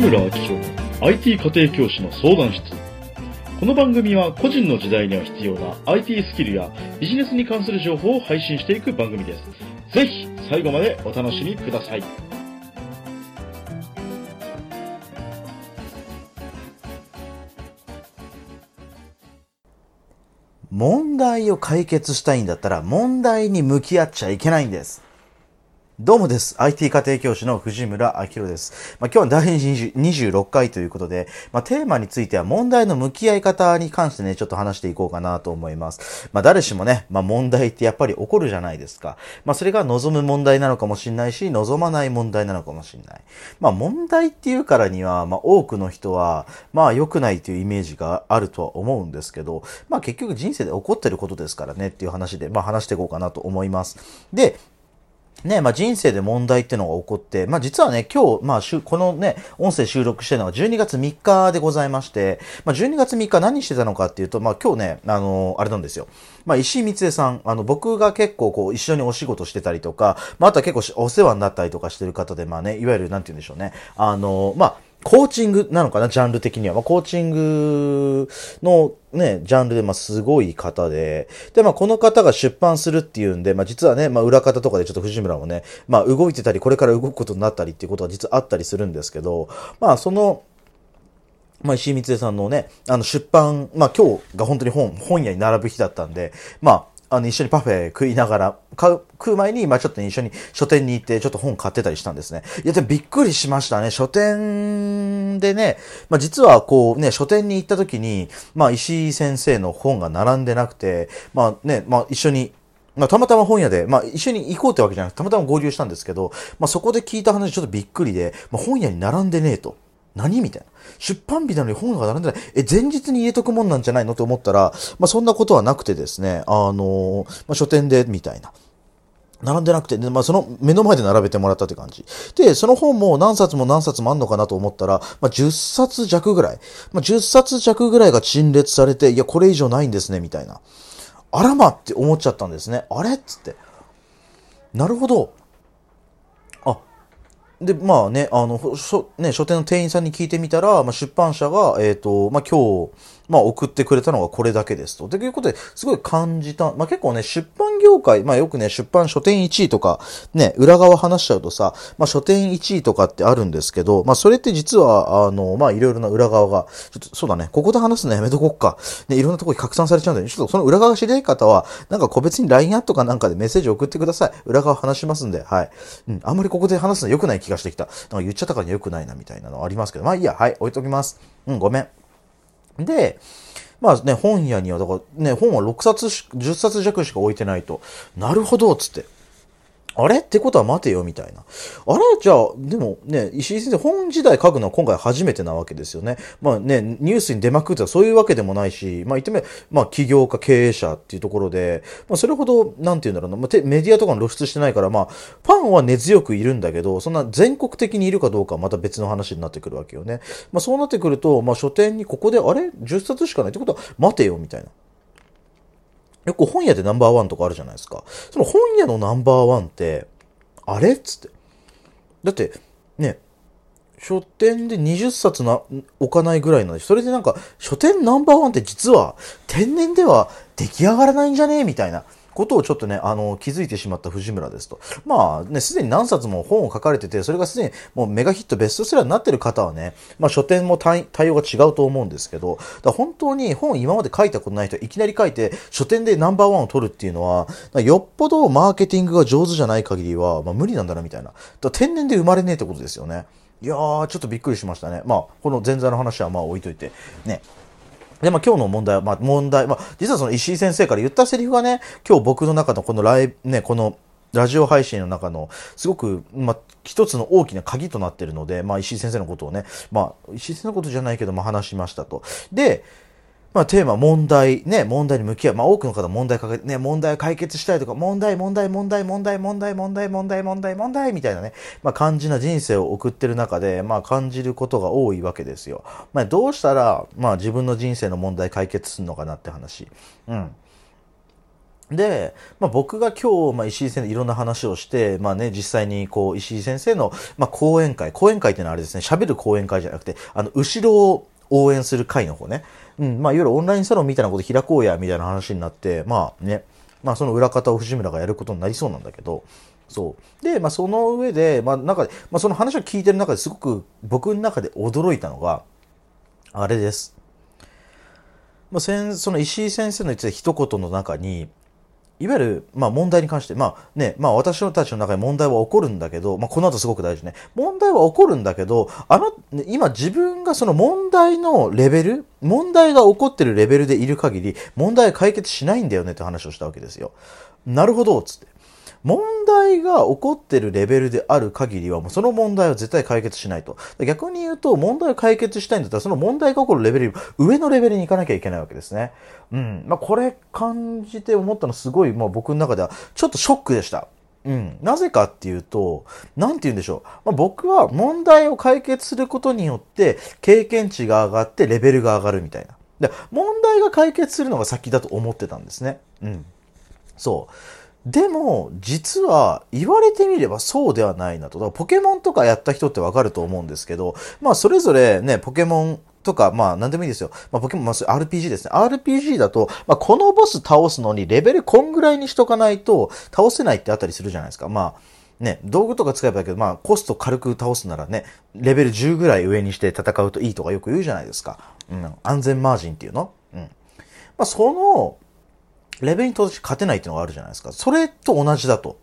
村明宏の IT 家庭教師の相談室。この番組は個人の時代には必要な IT スキルやビジネスに関する情報を配信していく番組です。ぜひ最後までお楽しみください。問題を解決したいんだったら問題に向き合っちゃいけないんです。どうもです。IT 家庭教師の藤村明宏です。まあ、今日は第20 26回ということで、まあ、テーマについては問題の向き合い方に関してね、ちょっと話していこうかなと思います。まあ、誰しもね、まあ、問題ってやっぱり起こるじゃないですか。まあ、それが望む問題なのかもしれないし、望まない問題なのかもしれない。まあ、問題っていうからには、まあ、多くの人は、まあ、良くないというイメージがあるとは思うんですけど、まあ、結局人生で起こってることですからねっていう話で、まあ、話していこうかなと思います。で、ね、まあ人生で問題っていうのが起こって、まあ実はね、今日、まあしゅこのね、音声収録してるのが12月3日でございまして、まあ12月3日何してたのかっていうと、まあ今日ね、あのあれなんですよ。まあ石井光恵さん、あの僕が結構こう一緒にお仕事してたりとか、まああとは結構お世話になったりとかしてる方で、まあね、いわゆるなんて言うんでしょうね。あのまあコーチングなのかなジャンル的には。まあ、コーチングのね、ジャンルで、まあ、すごい方で。で、まあ、この方が出版するっていうんで、まあ、実はね、まあ、裏方とかでちょっと藤村もね、まあ、動いてたり、これから動くことになったりっていうことは実はあったりするんですけど、まあ、その、まあ、石井光恵さんのね、あの、出版、まあ、今日が本当に本、本屋に並ぶ日だったんで、まあ、あの、一緒にパフェ食いながら、買う、食う前に、まあちょっと、一緒に書店に行って、ちょっと本買ってたりしたんですね。いや、でもびっくりしましたね。書店でね、まあ実はこうね、書店に行った時に、まあ石井先生の本が並んでなくて、まあね、まあ一緒に、まあ、たまたま本屋で、まあ、一緒に行こうってわけじゃなくて、たまたま合流したんですけど、まあ、そこで聞いた話ちょっとびっくりで、まあ、本屋に並んでねえと。何みたいな。出版日なのに本が並んでない。え、前日に入れとくもんなんじゃないのと思ったら、まあ、そんなことはなくてですね、あのーまあ、書店で、みたいな。並んでなくて、でまあ、その目の前で並べてもらったって感じ。で、その本も何冊も何冊もあんのかなと思ったら、まあ、10冊弱ぐらい。まあ、10冊弱ぐらいが陳列されて、いや、これ以上ないんですね、みたいな。あらまって思っちゃったんですね。あれっつって。なるほど。で、まあね、あの、書ね、書店の店員さんに聞いてみたら、まあ、出版社が、えっ、と、まあ、今日、まあ、送ってくれたのがこれだけですと。ということで、すごい感じた。まあ、結構ね、出版業界、まあ、よくね、出版書店1位とか、ね、裏側話しちゃうとさ、まあ、書店1位とかってあるんですけど、まあ、それって実は、あの、まあ、いろいろな裏側が、ちょっと、そうだね、ここで話すのやめとこっか。ね、いろんなとこに拡散されちゃうんで、ちょっとその裏側知りたい方は、なんか個別に LINE アットかなんかでメッセージ送ってください。裏側話しますんで、はい。うん、あんまりここで話すの良くない気がしてきた。なんか言っちゃったから良くないなみたいなのありますけど、まあいいや、はい、置いときます。うん、ごめん。で、まあね、本屋には、だからね、本は6冊し、10冊弱しか置いてないと。なるほど、つって。あれ？ってことは待てよ、みたいな。あれ？じゃあ、でもね、石井先生、本自体書くのは今回初めてなわけですよね。まあね、ニュースに出まくってはそういうわけでもないし、まあ言ってみれば、まあ起業家、経営者っていうところで、まあそれほど、なんて言うんだろうな、まあ、メディアとかに露出してないから、まあ、ファンは根強くいるんだけど、そんな全国的にいるかどうかはまた別の話になってくるわけよね。まあそうなってくると、まあ書店にここで、あれ ?10 冊しかないってことは、待てよ、みたいな。よく本屋でナンバーワンとかあるじゃないですか。その本屋のナンバーワンって、あれっつって。だって、ね、書店で20冊な置かないぐらいなんで、それでなんか、書店ナンバーワンって実は天然では出来上がらないんじゃねえみたいなことをちょっとね、あの、気づいてしまった藤村ですと。まあね、すでに何冊も本を書かれてて、それがすでにもうメガヒットベストセラーになってる方はね、まあ書店も対応が違うと思うんですけど、だ本当に本今まで書いたことない人いきなり書いて、書店でナンバーワンを取るっていうのは、よっぽどマーケティングが上手じゃない限りは、まあ無理なんだなみたいな。だ天然で生まれねえってことですよね。いやー、ちょっとびっくりしましたね。まあ、この前座の話はまあ置いといて。ね。で、まあ今日の問題は、まあ問題、まあ実はその石井先生から言ったセリフがね、今日僕の中のこのライブ、ね、このラジオ配信の中のすごく、まあ一つの大きな鍵となってるので、まあ石井先生のことをね、まあ石井先生のことじゃないけど、ま話しましたと。で、まあ、テーマ、問題、ね、問題に向き合う。まあ、多くの方問題かけ、ね、問題を解決したいとか、問題、問題、問題、問題、問題、問題、問題、問題、問題、みたいなね、まあ、感じな人生を送ってる中で、まあ、感じることが多いわけですよ。まあ、どうしたら、まあ、自分の人生の問題解決するのかなって話。うん。で、まあ、僕が今日、まあ、石井先生いろんな話をして、まあね、実際にこう、石井先生の、まあ、講演会、講演会ってのはあれですね、喋る講演会じゃなくて、あの、後ろを応援する会の方ね。うん、まあ、いわゆるオンラインサロンみたいなこと開こうや、みたいな話になって、まあね、まあ、その裏方を藤村がやることになりそうなんだけど、そう。で、まあ、その上で、まあ、なんか、まあ、その話を聞いてる中ですごく僕の中で驚いたのが、あれです。まあ、先その石井先生の言ってた一言の中に、いわゆる、まあ問題に関して、まあね、まあ私たちの中に問題は起こるんだけど、まあこの後すごく大事ね。問題は起こるんだけど、あの、今自分がその問題のレベル、問題が起こってるレベルでいる限り、問題解決しないんだよねって話をしたわけですよ。なるほど、つって。問題が起こってるレベルである限りは、もうその問題は絶対解決しないと。逆に言うと、問題を解決したいんだったら、その問題が起こるレベル上のレベルに行かなきゃいけないわけですね。うん。まあ、これ感じて思ったのすごい、まあ僕の中では、ちょっとショックでした。うん。なぜかっていうと、なんて言うんでしょう。まあ、僕は問題を解決することによって、経験値が上がってレベルが上がるみたいな。で、問題が解決するのが先だと思ってたんですね。うん。そう。でも、実は、言われてみればそうではないなと。ポケモンとかやった人ってわかると思うんですけど、まあ、それぞれね、ポケモンとか、まあ、なんでもいいですよ。まあ、ポケモン、まあ、RPG ですね。RPG だと、まあ、このボス倒すのにレベルこんぐらいにしとかないと、倒せないってあったりするじゃないですか。まあ、ね、道具とか使えばいいけど、まあ、コスト軽く倒すならね、レベル10ぐらい上にして戦うといいとかよく言うじゃないですか。うん。安全マージンっていうのうん。まあ、その、レベルに到達して勝てないっていうのがあるじゃないですか。それと同じだと。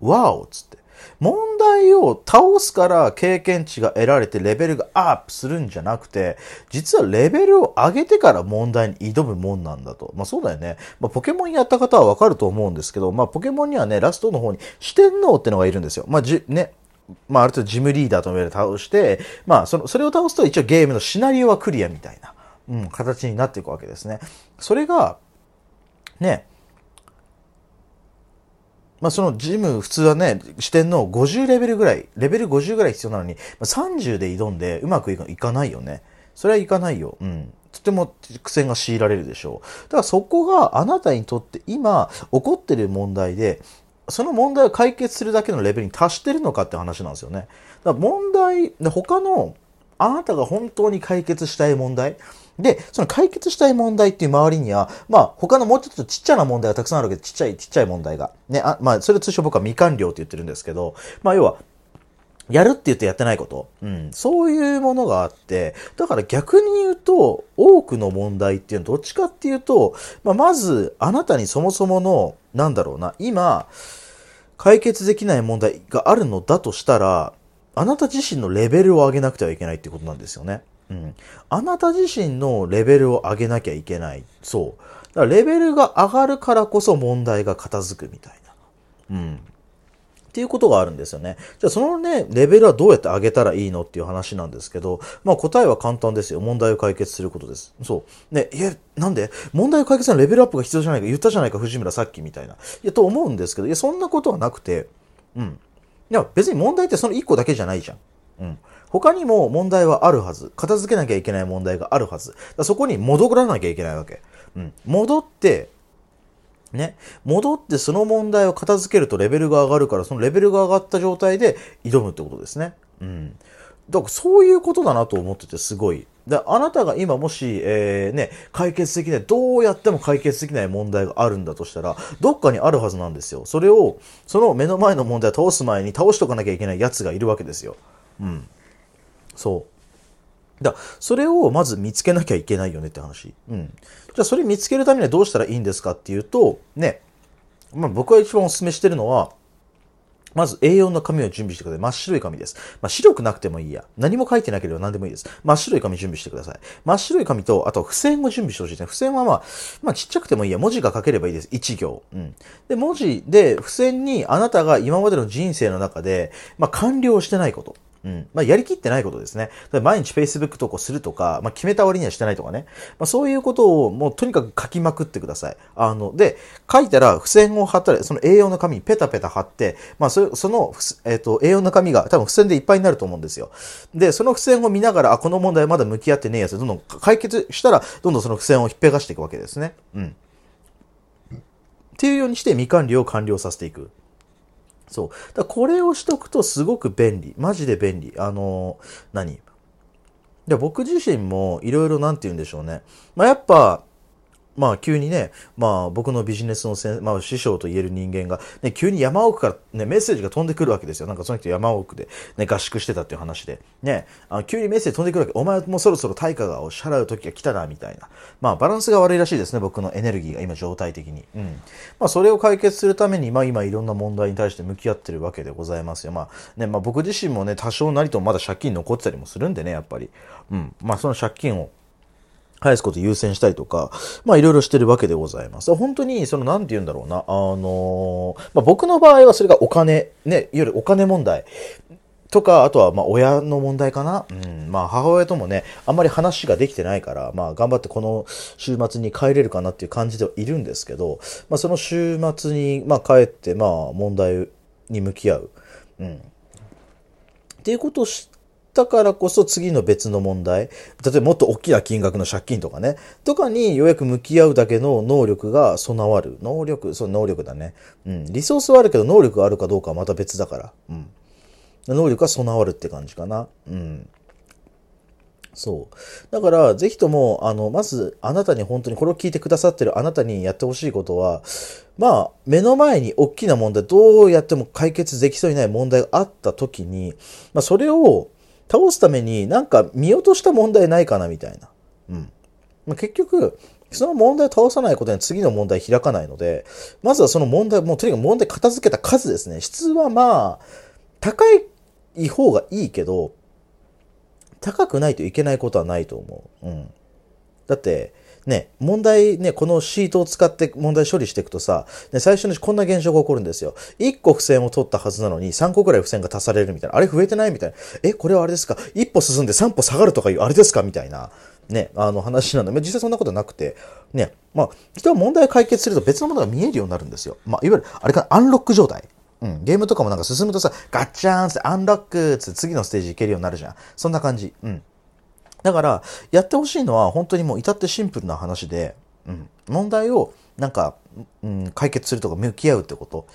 わおっつって。問題を倒すから経験値が得られてレベルがアップするんじゃなくて、実はレベルを上げてから問題に挑むもんなんだと。まあそうだよね。まあポケモンやった方はわかると思うんですけど、まあポケモンにはね、ラストの方に四天王ってのがいるんですよ。まあじ、ね。まあある程度ジムリーダーとの上で倒して、まあその、それを倒すと一応ゲームのシナリオはクリアみたいな、うん、形になっていくわけですね。それが、ね、まあそのジム普通はね、視点の50レベルぐらい、レベル50ぐらい必要なのに、ま、30で挑んでうまくいかないよね。それはいかないよ。うん。とても苦戦が強いられるでしょう。だからそこがあなたにとって今起こってる問題で、その問題を解決するだけのレベルに達してるのかって話なんですよね。だから問題、他のあなたが本当に解決したい問題。で、その解決したい問題っていう周りには、まあ他のもうちょっとちっちゃな問題がたくさんあるわけで、ちっちゃいちっちゃい問題が。ね、あまあそれ通称僕は未完了って言ってるんですけど、まあ要は、やるって言ってやってないこと。うん。そういうものがあって、だから逆に言うと、多くの問題っていうのはどっちかっていうと、まあ、まず、あなたにそもそもの、なんだろうな、今、解決できない問題があるのだとしたら、あなた自身のレベルを上げなくてはいけないってことなんですよね。うん。あなた自身のレベルを上げなきゃいけない。そう。だからレベルが上がるからこそ問題が片付くみたいな。うん。っていうことがあるんですよね。じゃあそのね、レベルはどうやって上げたらいいのっていう話なんですけど、まあ答えは簡単ですよ。問題を解決することです。そう。ね、いや、なんで？問題を解決するのレベルアップが必要じゃないか言ったじゃないか、藤村さっきみたいな。いや、と思うんですけど、いや、そんなことはなくて、うん。いや、別に問題ってその1個だけじゃないじゃん。うん。他にも問題はあるはず。片付けなきゃいけない問題があるはず。だそこに戻らなきゃいけないわけ。うん。戻って、ね。戻ってその問題を片付けるとレベルが上がるから、そのレベルが上がった状態で挑むってことですね。うん。だからそういうことだなと思っててすごい。で、あなたが今もし、えー、ね、解決できない、どうやっても解決できない問題があるんだとしたら、どっかにあるはずなんですよ。それを、その目の前の問題を倒す前に倒しとかなきゃいけない奴がいるわけですよ。うん。そう。だそれをまず見つけなきゃいけないよねって話。うん。じゃあそれ見つけるためにはどうしたらいいんですかっていうと、ね、まあ僕が一番お勧めしてるのは、まず A4 の紙を準備してください。真っ白い紙です。まあ、白くなくてもいいや。何も書いてなければ何でもいいです。真っ白い紙準備してください。真っ白い紙と、あと付箋を準備してほしいですね。付箋はまあ、まあちっちゃくてもいいや。文字が書ければいいです。1行。うん。で、文字で、付箋にあなたが今までの人生の中で、まあ完了してないこと。うん。まあ、やりきってないことですね。毎日 Facebook 投稿するとか、まあ、決めた割にはしてないとかね。まあ、そういうことをもうとにかく書きまくってください。あの、で、書いたら付箋を貼ったら、その A4 の紙にペタペタ貼って、まあ、そその、えっ、と、A4 の紙が多分付箋でいっぱいになると思うんですよ。で、その付箋を見ながら、あ、この問題まだ向き合ってねえやつ、どんどん解決したら、どんどんその付箋を引っぺがしていくわけですね。うん。っていうようにして未完了を完了させていく。そう。だこれをしとくとすごく便利。マジで便利。あの、何？で僕自身もいろいろなんて言うんでしょうね。まあ、やっぱ、まあ急にね、まあ僕のビジネスのせまあ師匠と言える人間が、ね、急に山奥からね、メッセージが飛んでくるわけですよ。なんかその人山奥でね、合宿してたっていう話で。ね、あ急にメッセージ飛んでくるわけ。お前もそろそろ対価を支払う時が来たな、みたいな。まあバランスが悪いらしいですね、僕のエネルギーが今状態的に。うん。まあそれを解決するために、まあ今いろんな問題に対して向き合ってるわけでございますよ。まあね、まあ僕自身もね、多少なりともまだ借金残ってたりもするんでね、やっぱり。うん。まあその借金を返すこと優先したりとか、まあいろいろしてるわけでございます。本当に、その、なんて言うんだろうな、あのー、まあ僕の場合はそれがお金、ね、いわゆるお金問題。とか、あとは、まあ、親の問題かな。うん。まあ、母親ともね、あんまり話ができてないから、まあ、頑張ってこの週末に帰れるかなっていう感じではいるんですけど、まあ、その週末に、まあ、帰って、まあ、問題に向き合う。うん。っていうことをしだからこそ次の別の問題、例えばもっと大きな金額の借金とかね、とかにようやく向き合うだけの能力が備わる。能力、そう、能力だね。うん。リソースはあるけど能力があるかどうかはまた別だから。うん。能力が備わるって感じかな。うん。そう。だから、ぜひとも、あの、まず、あなたに本当に、これを聞いてくださってるあなたにやってほしいことは、まあ、目の前に大きな問題、どうやっても解決できそうにない問題があった時に、まあ、それを、倒すためになんか見落とした問題ないかなみたいな。うん。まあ、結局、その問題を倒さないことに次の問題開かないので、まずはその問題、もうとにかく問題片付けた数ですね。質はまあ、高い方がいいけど、高くないといけないことはないと思う。うん。だって、ね、問題ね、このシートを使って問題処理していくとさ、ね、最初にこんな現象が起こるんですよ。1個付箋を取ったはずなのに3個くらい付箋が足されるみたいな。あれ増えてないみたいな。え、これはあれですか？一歩進んで3歩下がるとかいうあれですか？みたいな。ね、あの話なんだ。実際そんなことなくて、ね、まあ、人は問題を解決すると別のものが見えるようになるんですよ。まあ、いわゆる、あれかアンロック状態。うん、ゲームとかもなんか進むとさ、ガッチャーンってアンロックって次のステージ行けるようになるじゃん。そんな感じ。うん。だから、やってほしいのは本当にもう至ってシンプルな話で、うん、問題をなんか、うん、解決するとか向き合うってこと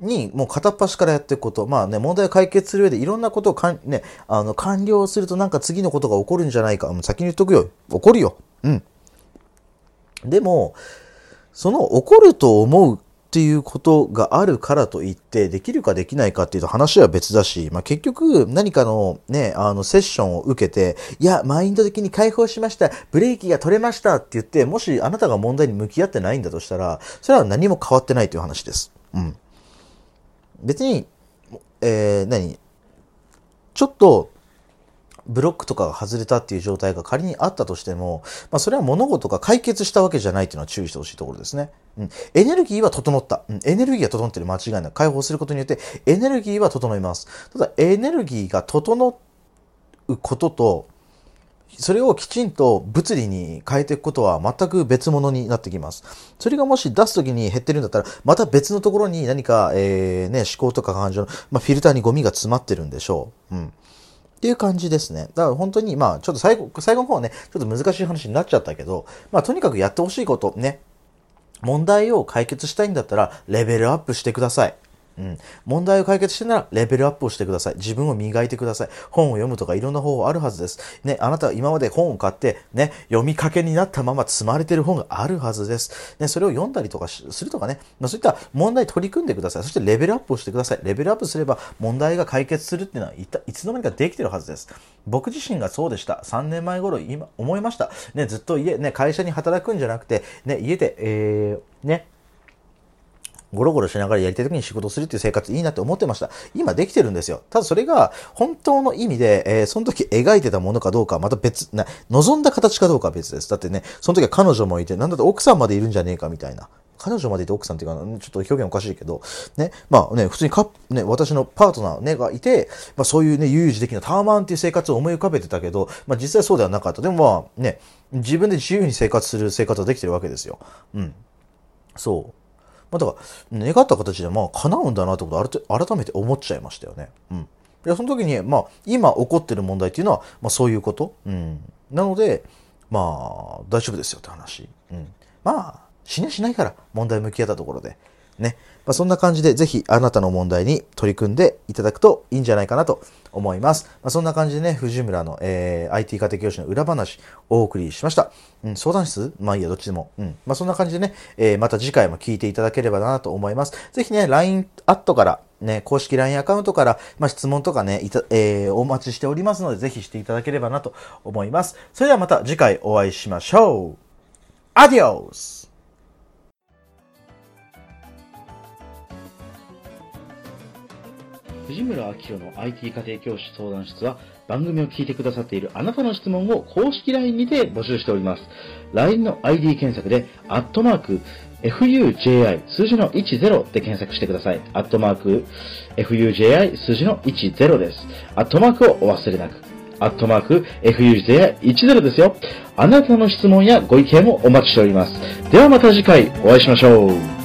に、もう片っ端からやっていくこと。まあね、問題を解決する上でいろんなことをかん、ね、あの、完了するとなんか次のことが起こるんじゃないか。もう、先に言っとくよ。起こるよ。うん。でも、その起こると思うっていうことがあるからといって、できるかできないかっていうと話は別だし、まあ、結局何かのね、あのセッションを受けて、いや、マインド的に解放しました、ブレーキが取れましたって言って、もしあなたが問題に向き合ってないんだとしたら、それは何も変わってないという話です。うん。別に、えー、何？ちょっと、ブロックとかが外れたっていう状態が仮にあったとしても、まあ、それは物事が解決したわけじゃないっていうのは注意してほしいところですね。うん。エネルギーは整った。うん。エネルギーが整ってる間違いない。解放することによってエネルギーは整います。ただ、エネルギーが整うことと、それをきちんと物理に変えていくことは全く別物になってきます。それがもし出すときに減ってるんだったら、また別のところに何か、えー、ね、思考とか感情の、まあ、フィルターにゴミが詰まってるんでしょう。うん。っていう感じですね。だから本当に、まあ、ちょっと最後、最後の方はね、ちょっと難しい話になっちゃったけど、まあ、とにかくやってほしいこと、ね、問題を解決したいんだったら、レベルアップしてください。うん。問題を解決してなら、レベルアップをしてください。自分を磨いてください。本を読むとかいろんな方法あるはずです。ね、あなたは今まで本を買って、ね、読みかけになったまま積まれてる本があるはずです。ね、それを読んだりとかするとかね、まあ、そういった問題取り組んでください。そしてレベルアップをしてください。レベルアップすれば問題が解決するっていうのはいいつの間にかできてるはずです。僕自身がそうでした。3年前頃、今、思いました。ね、ずっと家、ね、会社に働くんじゃなくて、ね、家で、えー、ね、ゴロゴロしながらやりたい時に仕事するっていう生活いいなって思ってました。今できてるんですよ。ただそれが本当の意味で、えー、その時描いてたものかどうかまた別、な、望んだ形かどうかは別です。だってね、その時は彼女もいて、なんだって奥さんまでいるんじゃねえかみたいな。彼女までいて奥さんっていうか、ちょっと表現おかしいけど、ね、まあね、普通にカッ、ね、私のパートナー、ね、がいて、まあそういうね、悠々自適なタワマンっていう生活を思い浮かべてたけど、まあ実際そうではなかった。でもまあね、自分で自由に生活する生活はできてるわけですよ。うん。そう。まあ、だから、願った形で、まあ、叶うんだなってことを改めて思っちゃいましたよね。うん。で、その時に、まあ、今起こってる問題っていうのは、まあ、そういうこと。うん。なので、まあ、大丈夫ですよって話。うん。まあ、死ねしないから、問題向き合ったところで。ね。まあ、そんな感じで、ぜひあなたの問題に取り組んでいただくといいんじゃないかなと思います。まあ、そんな感じでね、藤村の、えー IT 家庭教師の裏話をお送りしました。うん、相談室？まあいいや、どっちでも。うん。まあ、そんな感じでね、えーまた次回も聞いていただければなと思います。ぜひね、LINE アットから、ね、公式 LINE アカウントから、まあ、質問とかね、いた、えーお待ちしておりますので、ぜひしていただければなと思います。それではまた次回お会いしましょう。アディオス藤村明宏の IT 家庭教師相談室は番組を聞いてくださっているあなたの質問を公式 LINE にて募集しております。LINE の ID 検索で、アットマーク、FUJI 数字の10で検索してください。アットマーク、FUJI 数字の10です。アットマークをお忘れなく。アットマーク、FUJI10 ですよ。あなたの質問やご意見もお待ちしております。ではまた次回お会いしましょう。